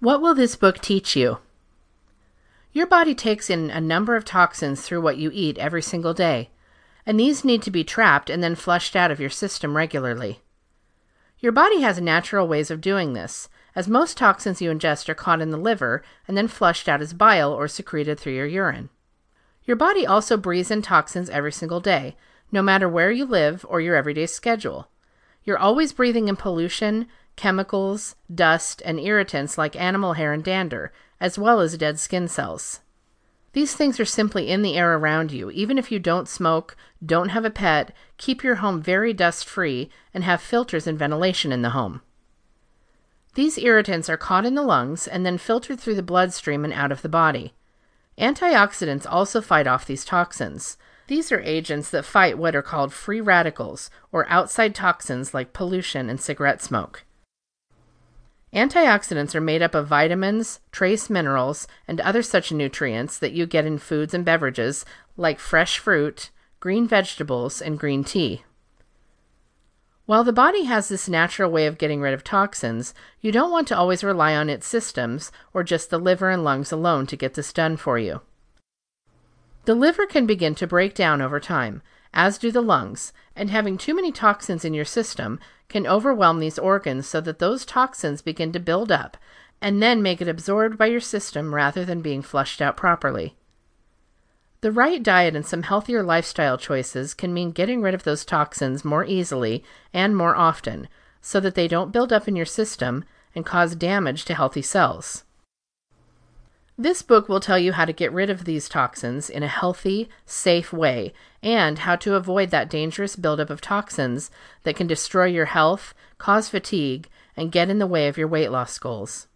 What will this book teach you? Your body takes in a number of toxins through what you eat every single day, and these need to be trapped and then flushed out of your system regularly. Your body has natural ways of doing this, as most toxins you ingest are caught in the liver and then flushed out as bile or secreted through your urine. Your body also breathes in toxins every single day, no matter where you live or your everyday schedule. You're always breathing in pollution, chemicals, dust, and irritants like animal hair and dander, as well as dead skin cells. These things are simply in the air around you, even if you don't smoke, don't have a pet, keep your home very dust free, and have filters and ventilation in the home. These irritants are caught in the lungs and then filtered through the bloodstream and out of the body. Antioxidants also fight off these toxins. These are agents that fight what are called free radicals, or outside toxins like pollution and cigarette smoke. Antioxidants are made up of vitamins, trace minerals, and other such nutrients that you get in foods and beverages like fresh fruit, green vegetables, and green tea. While the body has this natural way of getting rid of toxins, you don't want to always rely on its systems or just the liver and lungs alone to get this done for you. The liver can begin to break down over time, as do the lungs, and having too many toxins in your system can overwhelm these organs so that those toxins begin to build up and then make it absorbed by your system rather than being flushed out properly. The right diet and some healthier lifestyle choices can mean getting rid of those toxins more easily and more often so that they don't build up in your system and cause damage to healthy cells. This book will tell you how to get rid of these toxins in a healthy, safe way and how to avoid that dangerous buildup of toxins that can destroy your health, cause fatigue, and get in the way of your weight loss goals.